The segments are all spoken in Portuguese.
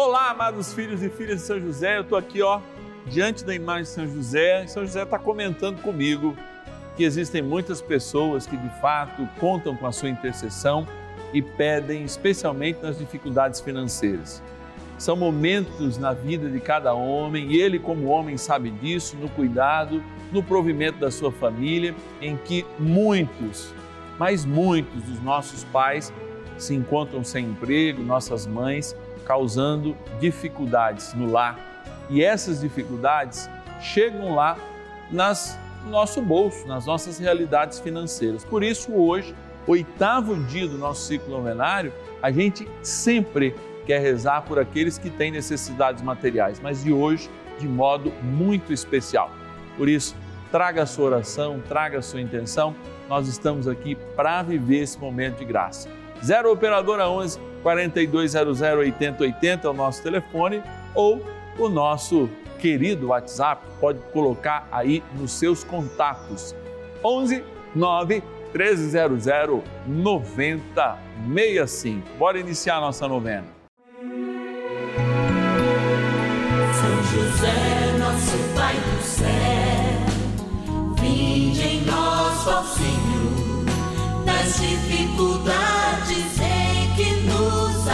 Olá, amados filhos e filhas de São José, eu estou aqui, ó, diante da imagem de São José. São José está comentando comigo que existem muitas pessoas que de fato contam com a sua intercessão e pedem, especialmente nas dificuldades financeiras. São momentos na vida de cada homem, e ele, como homem, sabe disso, no cuidado, no provimento da sua família, em que muitos, mas muitos dos nossos pais se encontram sem emprego, nossas mães, causando dificuldades no lar. E essas dificuldades chegam lá nas, no nosso bolso, nas nossas realidades financeiras. Por isso, hoje, oitavo dia do nosso ciclo novenário, a gente sempre quer rezar por aqueles que têm necessidades materiais, mas de hoje de modo muito especial. Por isso, traga a sua oração, traga a sua intenção. Nós estamos aqui para viver esse momento de graça. 0 operadora 11 4200 8080 é o nosso telefone ou o nosso querido WhatsApp, pode colocar aí nos seus contatos. 11 9 1300 9065. Bora iniciar a nossa novena. São José, nosso Pai do céu, vinde em nós, ó Senhor, nas dificuldades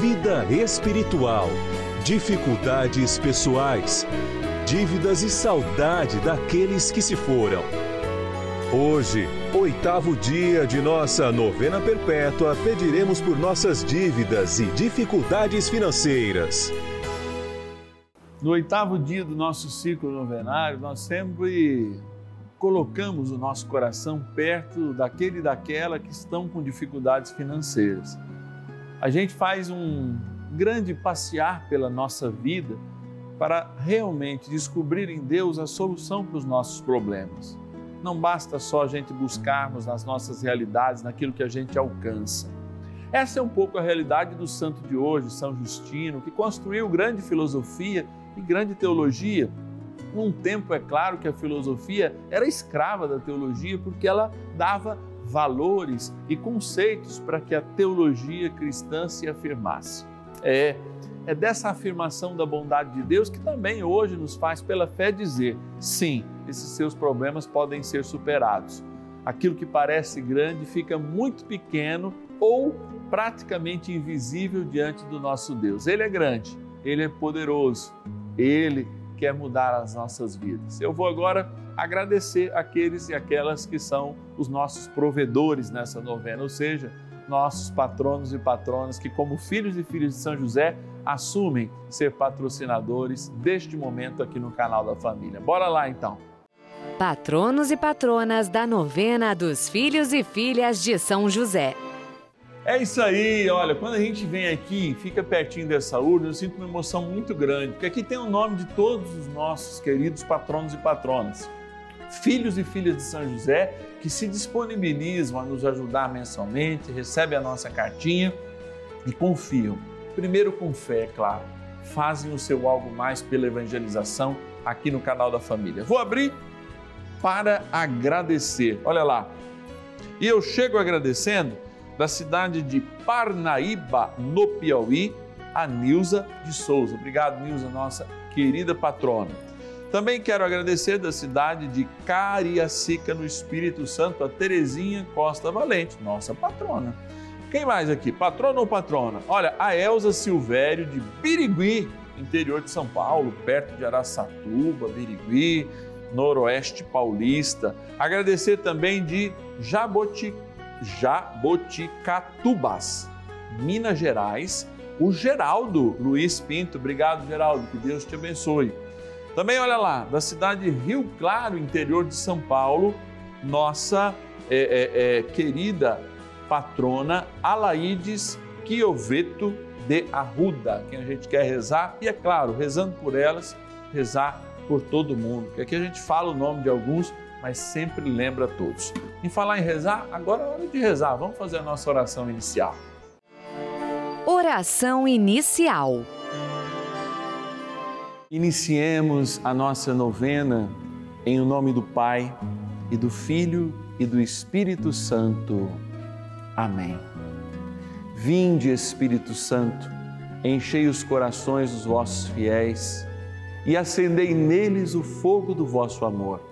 vida espiritual, dificuldades pessoais, dívidas e saudade daqueles que se foram. Hoje, oitavo dia de nossa novena perpétua, pediremos por nossas dívidas e dificuldades financeiras. No oitavo dia do nosso ciclo novenário, nós sempre colocamos o nosso coração perto daquele e daquela que estão com dificuldades financeiras. A gente faz um grande passear pela nossa vida para realmente descobrir em Deus a solução para os nossos problemas. Não basta só a gente buscarmos nas nossas realidades, naquilo que a gente alcança. Essa é um pouco a realidade do santo de hoje, São Justino, que construiu grande filosofia e grande teologia. Num tempo, é claro, que a filosofia era escrava da teologia porque ela dava valores e conceitos para que a teologia cristã se afirmasse. É, é dessa afirmação da bondade de Deus que também hoje nos faz, pela fé, dizer: sim, esses seus problemas podem ser superados. Aquilo que parece grande fica muito pequeno ou praticamente invisível diante do nosso Deus. Ele é grande, ele é poderoso, ele quer mudar as nossas vidas. Eu vou agora agradecer aqueles e aquelas que são os nossos provedores nessa novena, ou seja, nossos patronos e patronas que, como filhos e filhas de São José, assumem ser patrocinadores deste momento aqui no canal da família. Bora lá então. Patronos e patronas da novena dos filhos e filhas de São José. É isso aí, olha, quando a gente vem aqui, fica pertinho dessa urna, eu sinto uma emoção muito grande, porque aqui tem o nome de todos os nossos queridos patronos e patronas, filhos e filhas de São José, que se disponibilizam a nos ajudar mensalmente, recebem a nossa cartinha e confiam. Primeiro com fé, é claro, fazem o seu algo mais pela evangelização aqui no canal da família. Vou abrir para agradecer. Olha lá. E eu chego agradecendo da cidade de Parnaíba, no Piauí, a Nilza de Souza. Obrigado, Nilza, nossa querida patrona. Também quero agradecer da cidade de Cariacica, no Espírito Santo, a Terezinha Costa Valente, nossa patrona. Quem mais aqui? Patrona ou patrona? Olha, a Elza Silvério de Birigui, interior de São Paulo, perto de Araçatuba, Birigui, noroeste paulista. Agradecer também de Jaboti, Jaboticatubas, Minas Gerais, o Geraldo Luiz Pinto. Obrigado, Geraldo, que Deus te abençoe. Também, olha lá, da cidade de Rio Claro, interior de São Paulo, nossa é, é, é, querida patrona Alaides Quioveto de Arruda, quem a gente quer rezar, e é claro, rezando por elas, rezar por todo mundo, que aqui a gente fala o nome de alguns, mas sempre lembra todos. Em falar em rezar, agora é hora de rezar, vamos fazer a nossa oração inicial. Oração inicial. Iniciemos a nossa novena em o nome do Pai e do Filho e do Espírito Santo. Amém. Vinde, Espírito Santo, enchei os corações dos vossos fiéis e acendei neles o fogo do vosso amor.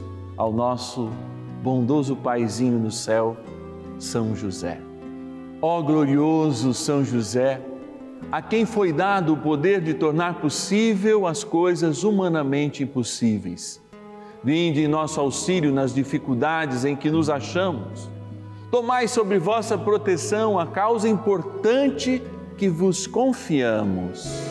ao nosso bondoso Paizinho no céu, São José. Ó glorioso São José, a quem foi dado o poder de tornar possível as coisas humanamente impossíveis. Vinde em nosso auxílio nas dificuldades em que nos achamos. Tomai sobre vossa proteção a causa importante que vos confiamos.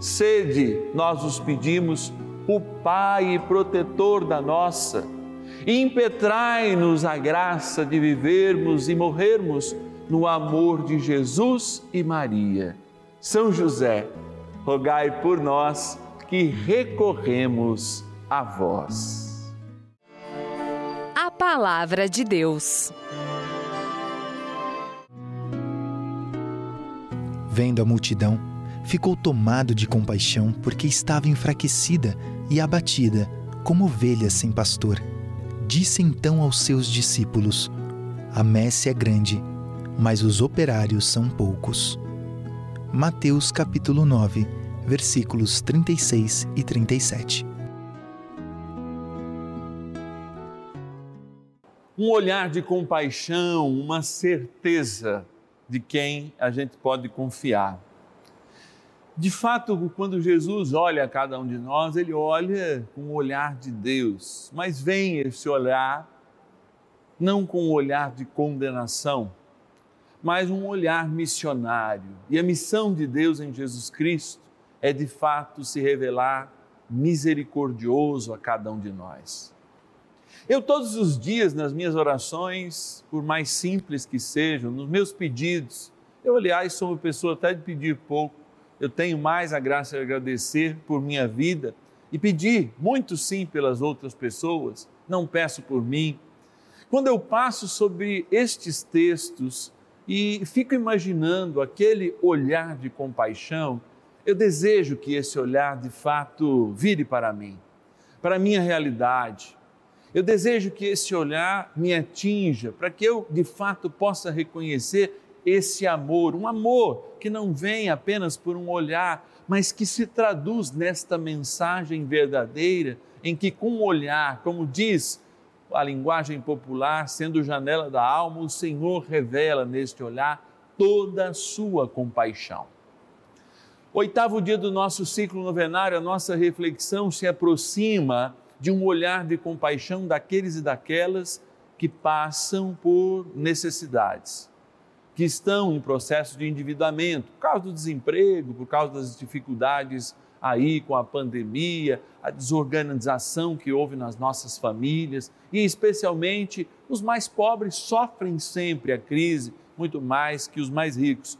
sede, nós os pedimos, o Pai e protetor da nossa impetrai-nos a graça de vivermos e morrermos no amor de Jesus e Maria. São José, rogai por nós que recorremos a vós. A Palavra de Deus. Vendo a multidão, ficou tomado de compaixão porque estava enfraquecida e abatida, como ovelha sem pastor Disse então aos seus discípulos: A messe é grande, mas os operários são poucos. Mateus capítulo 9, versículos 36 e 37. Um olhar de compaixão, uma certeza de quem a gente pode confiar. De fato, quando Jesus olha a cada um de nós, ele olha com o olhar de Deus, mas vem esse olhar não com o olhar de condenação, mas um olhar missionário. E a missão de Deus em Jesus Cristo é de fato se revelar misericordioso a cada um de nós. Eu, todos os dias, nas minhas orações, por mais simples que sejam, nos meus pedidos, eu, aliás, sou uma pessoa até de pedir pouco, eu tenho mais a graça de agradecer por minha vida e pedir muito sim pelas outras pessoas, não peço por mim. Quando eu passo sobre estes textos e fico imaginando aquele olhar de compaixão, eu desejo que esse olhar de fato vire para mim, para a minha realidade. Eu desejo que esse olhar me atinja, para que eu de fato possa reconhecer esse amor, um amor que não vem apenas por um olhar, mas que se traduz nesta mensagem verdadeira, em que com um olhar, como diz a linguagem popular, sendo janela da alma, o Senhor revela neste olhar toda a sua compaixão. Oitavo dia do nosso ciclo novenário, a nossa reflexão se aproxima de um olhar de compaixão daqueles e daquelas que passam por necessidades, que estão em processo de endividamento, por causa do desemprego, por causa das dificuldades aí com a pandemia, a desorganização que houve nas nossas famílias e especialmente os mais pobres sofrem sempre a crise muito mais que os mais ricos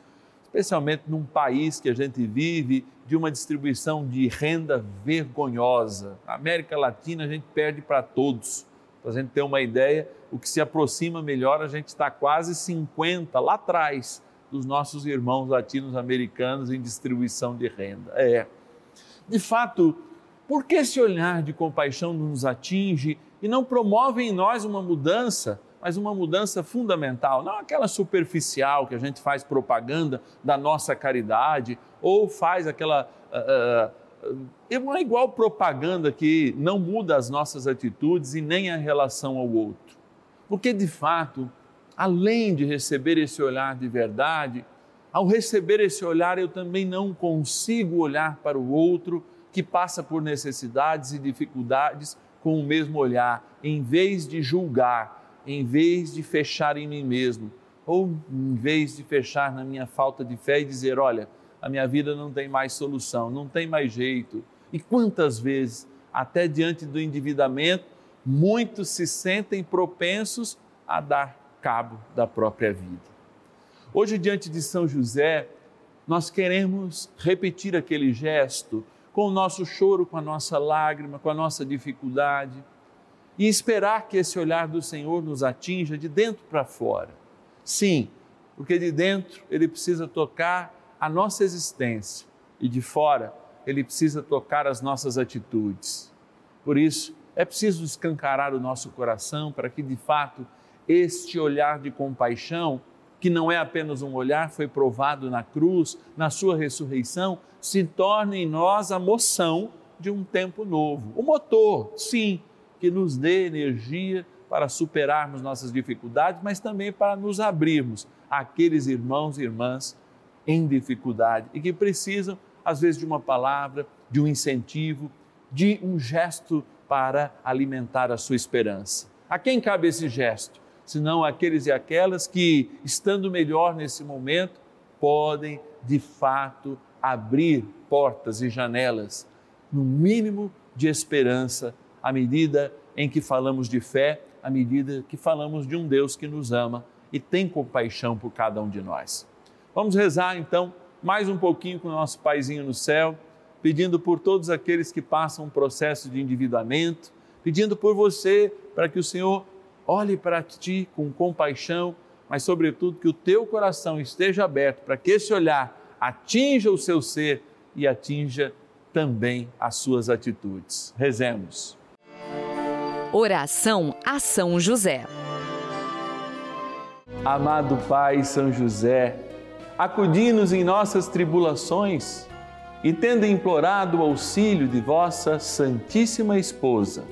especialmente num país que a gente vive de uma distribuição de renda vergonhosa. Na América Latina a gente perde para todos. Para a gente ter uma ideia, o que se aproxima melhor, a gente está quase 50 lá atrás dos nossos irmãos latinos-americanos em distribuição de renda. É. De fato, por que esse olhar de compaixão nos atinge e não promove em nós uma mudança? mas uma mudança fundamental, não aquela superficial que a gente faz propaganda da nossa caridade ou faz aquela. Uh, uh, é igual propaganda que não muda as nossas atitudes e nem a relação ao outro. Porque, de fato, além de receber esse olhar de verdade, ao receber esse olhar, eu também não consigo olhar para o outro que passa por necessidades e dificuldades com o mesmo olhar, em vez de julgar em vez de fechar em mim mesmo, ou em vez de fechar na minha falta de fé e dizer: olha, a minha vida não tem mais solução, não tem mais jeito. E quantas vezes, até diante do endividamento, muitos se sentem propensos a dar cabo da própria vida. Hoje, diante de São José, nós queremos repetir aquele gesto com o nosso choro, com a nossa lágrima, com a nossa dificuldade e esperar que esse olhar do Senhor nos atinja de dentro para fora. Sim, porque de dentro ele precisa tocar a nossa existência e de fora ele precisa tocar as nossas atitudes. Por isso, é preciso escancarar o nosso coração para que de fato este olhar de compaixão, que não é apenas um olhar, foi provado na cruz, na sua ressurreição, se torne em nós a moção de um tempo novo. O motor, sim, que nos dê energia para superarmos nossas dificuldades, mas também para nos abrirmos àqueles irmãos e irmãs em dificuldade e que precisam, às vezes, de uma palavra, de um incentivo, de um gesto para alimentar a sua esperança. A quem cabe esse gesto? Senão aqueles e aquelas que, estando melhor nesse momento, podem de fato abrir portas e janelas, no mínimo de esperança à medida em que falamos de fé, à medida que falamos de um Deus que nos ama e tem compaixão por cada um de nós. Vamos rezar então mais um pouquinho com o nosso Paizinho no céu, pedindo por todos aqueles que passam um processo de endividamento, pedindo por você para que o Senhor olhe para ti com compaixão, mas sobretudo que o teu coração esteja aberto para que esse olhar atinja o seu ser e atinja também as suas atitudes. Rezemos. Oração a São José. Amado Pai São José, acudi-nos em nossas tribulações e, tendo implorado o auxílio de vossa Santíssima Esposa,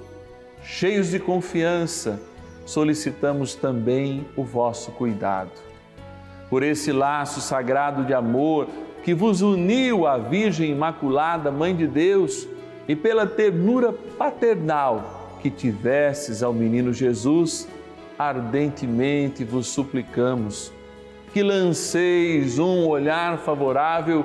cheios de confiança, solicitamos também o vosso cuidado. Por esse laço sagrado de amor que vos uniu à Virgem Imaculada, Mãe de Deus, e pela ternura paternal que tivesses ao menino Jesus, ardentemente vos suplicamos que lanceis um olhar favorável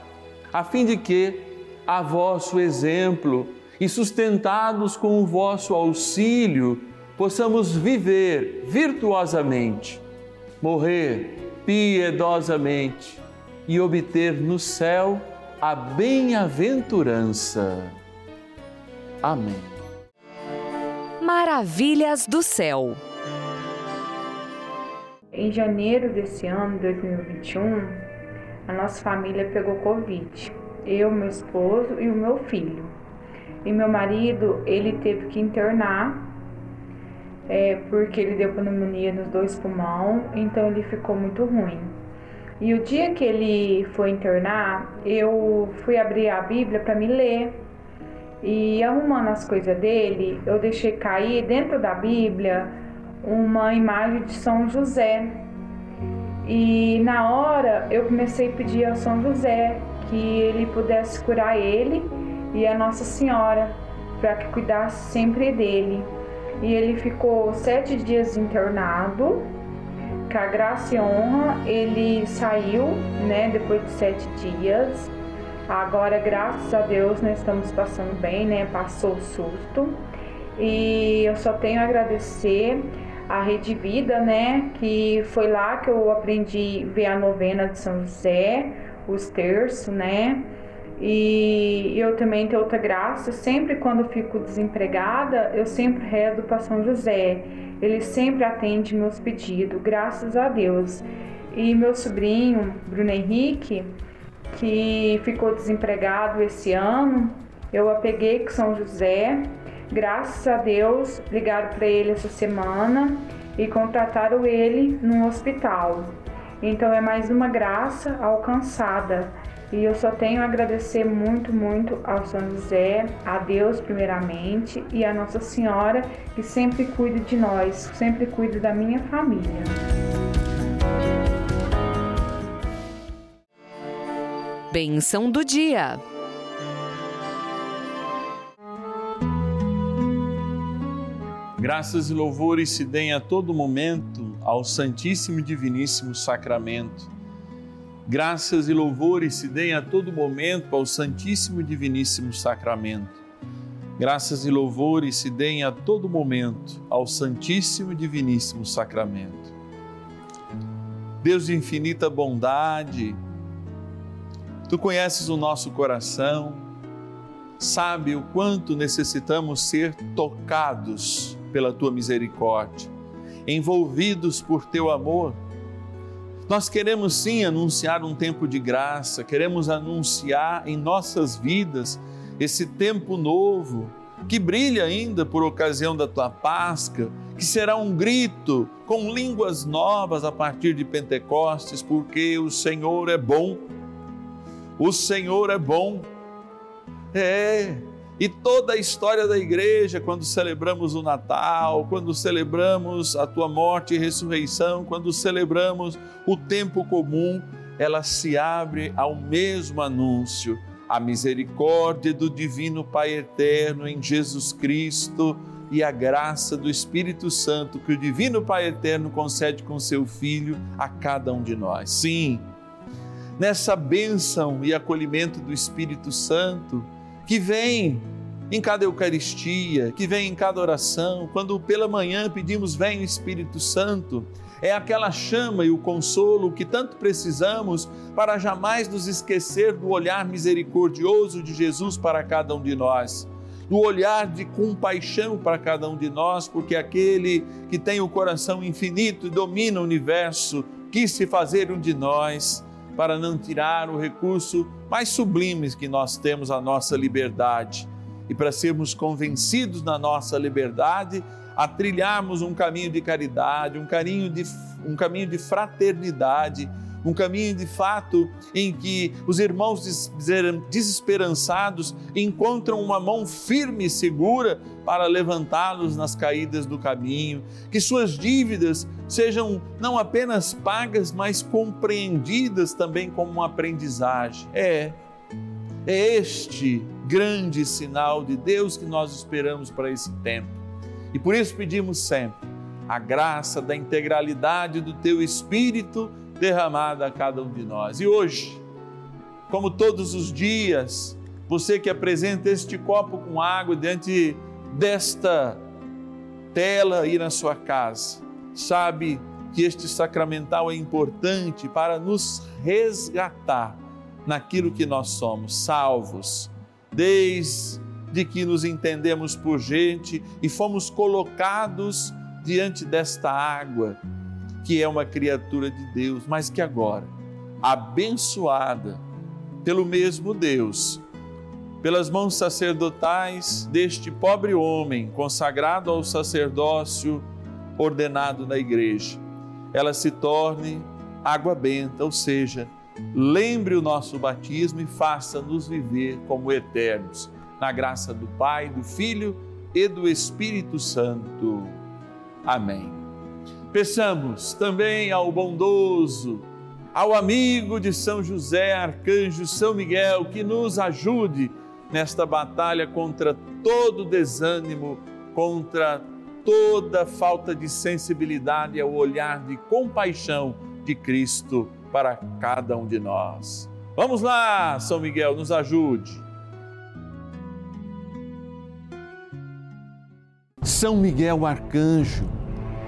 a fim de que, a vosso exemplo e sustentados com o vosso auxílio, possamos viver virtuosamente, morrer piedosamente e obter no céu a bem-aventurança. Amém. Maravilhas do céu. Em janeiro desse ano, 2021, a nossa família pegou Covid. Eu, meu esposo e o meu filho. E meu marido, ele teve que internar, é, porque ele deu pneumonia nos dois pulmões, então ele ficou muito ruim. E o dia que ele foi internar, eu fui abrir a Bíblia para me ler. E arrumando as coisas dele, eu deixei cair dentro da Bíblia uma imagem de São José. E na hora eu comecei a pedir ao São José que ele pudesse curar ele e a Nossa Senhora para que cuidasse sempre dele. E ele ficou sete dias internado. Com a graça e honra, ele saiu, né, depois de sete dias. Agora, graças a Deus, nós estamos passando bem, né? Passou o susto. E eu só tenho a agradecer a Rede Vida, né? Que foi lá que eu aprendi a ver a novena de São José, os terços, né? E eu também tenho outra graça, sempre quando fico desempregada, eu sempre rezo para São José. Ele sempre atende meus pedidos, graças a Deus. E meu sobrinho, Bruno Henrique, que ficou desempregado esse ano, eu apeguei com São José Graças a Deus, ligaram para ele essa semana e contrataram ele num hospital. Então é mais uma graça alcançada. E eu só tenho a agradecer muito, muito ao São José, a Deus primeiramente e a Nossa Senhora, que sempre cuida de nós, sempre cuida da minha família. Benção do dia. Graças e louvores se deem a todo momento ao Santíssimo e Diviníssimo Sacramento. Graças e louvores se deem a todo momento ao Santíssimo e Diviníssimo Sacramento. Graças e louvores se deem a todo momento ao Santíssimo e Diviníssimo Sacramento. Deus de infinita bondade, tu conheces o nosso coração, sabe o quanto necessitamos ser tocados pela tua misericórdia, envolvidos por teu amor. Nós queremos sim anunciar um tempo de graça, queremos anunciar em nossas vidas esse tempo novo que brilha ainda por ocasião da tua Páscoa, que será um grito com línguas novas a partir de Pentecostes, porque o Senhor é bom. O Senhor é bom. É, e toda a história da igreja, quando celebramos o Natal, quando celebramos a tua morte e ressurreição, quando celebramos o tempo comum, ela se abre ao mesmo anúncio, a misericórdia do Divino Pai Eterno em Jesus Cristo e a graça do Espírito Santo que o Divino Pai Eterno concede com seu Filho a cada um de nós. Sim, nessa bênção e acolhimento do Espírito Santo, que vem em cada Eucaristia, que vem em cada oração, quando pela manhã pedimos, vem o Espírito Santo, é aquela chama e o consolo que tanto precisamos para jamais nos esquecer do olhar misericordioso de Jesus para cada um de nós, do olhar de compaixão para cada um de nós, porque aquele que tem o coração infinito e domina o universo quis se fazer um de nós para não tirar o recurso mais sublime que nós temos, a nossa liberdade. E para sermos convencidos na nossa liberdade, a trilharmos um caminho de caridade, um caminho de, um caminho de fraternidade, um caminho de fato em que os irmãos desesperançados encontram uma mão firme e segura para levantá-los nas caídas do caminho, que suas dívidas sejam não apenas pagas, mas compreendidas também como uma aprendizagem. É, é este grande sinal de Deus que nós esperamos para esse tempo. E por isso pedimos sempre a graça da integralidade do teu Espírito derramada a cada um de nós. E hoje, como todos os dias, você que apresenta este copo com água diante desta tela aí na sua casa, sabe que este sacramental é importante para nos resgatar naquilo que nós somos, salvos, desde que nos entendemos por gente e fomos colocados diante desta água, que é uma criatura de Deus, mas que agora, abençoada pelo mesmo Deus, pelas mãos sacerdotais deste pobre homem consagrado ao sacerdócio ordenado na igreja, ela se torne água benta, ou seja, lembre o nosso batismo e faça-nos viver como eternos, na graça do Pai, do Filho e do Espírito Santo. Amém. Peçamos também ao bondoso, ao amigo de São José, arcanjo São Miguel, que nos ajude nesta batalha contra todo desânimo, contra toda falta de sensibilidade ao olhar de compaixão de Cristo para cada um de nós. Vamos lá, São Miguel, nos ajude. São Miguel Arcanjo,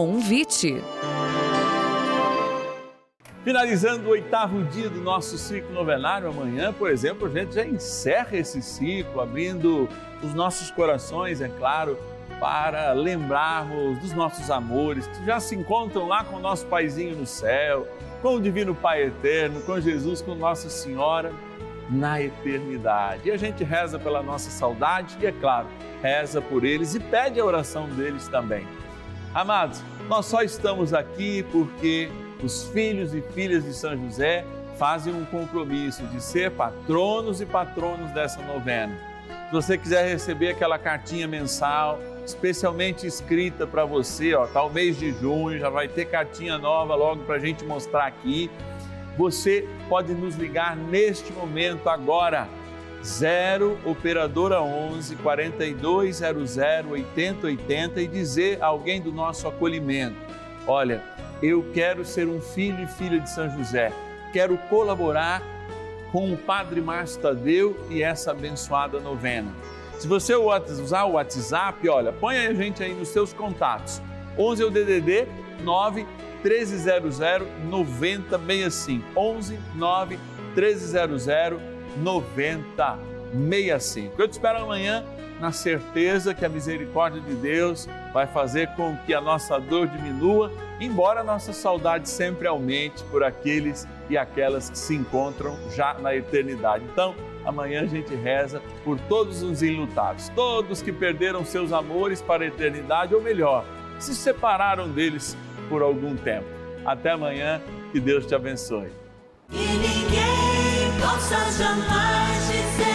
Convite. Finalizando o oitavo dia do nosso ciclo novenário, amanhã, por exemplo, a gente já encerra esse ciclo, abrindo os nossos corações, é claro, para lembrarmos dos nossos amores que já se encontram lá com o nosso Paizinho no céu, com o Divino Pai Eterno, com Jesus, com Nossa Senhora na eternidade. E a gente reza pela nossa saudade e, é claro, reza por eles e pede a oração deles também. Amados, nós só estamos aqui porque os filhos e filhas de São José fazem um compromisso de ser patronos e patronos dessa novena. Se você quiser receber aquela cartinha mensal, especialmente escrita para você, ó, tá o mês de junho, já vai ter cartinha nova logo para a gente mostrar aqui. Você pode nos ligar neste momento agora, 0 operadora 11 4200 8080 e dizer a alguém do nosso acolhimento: olha, eu quero ser um filho e filha de São José, quero colaborar com o Padre Márcio Tadeu e essa abençoada novena. Se você usar o WhatsApp, olha, põe a gente aí nos seus contatos. 11 é o DDD 9 1300 9065. 11 9 1300 9065. Eu te espero amanhã na certeza que a misericórdia de Deus vai fazer com que a nossa dor diminua, embora a nossa saudade sempre aumente por aqueles e aquelas que se encontram já na eternidade. Então, amanhã a gente reza por todos os enlutados, todos que perderam seus amores para a eternidade, ou melhor, se separaram deles por algum tempo. Até amanhã, que Deus te abençoe. E ninguém possa jamais dizer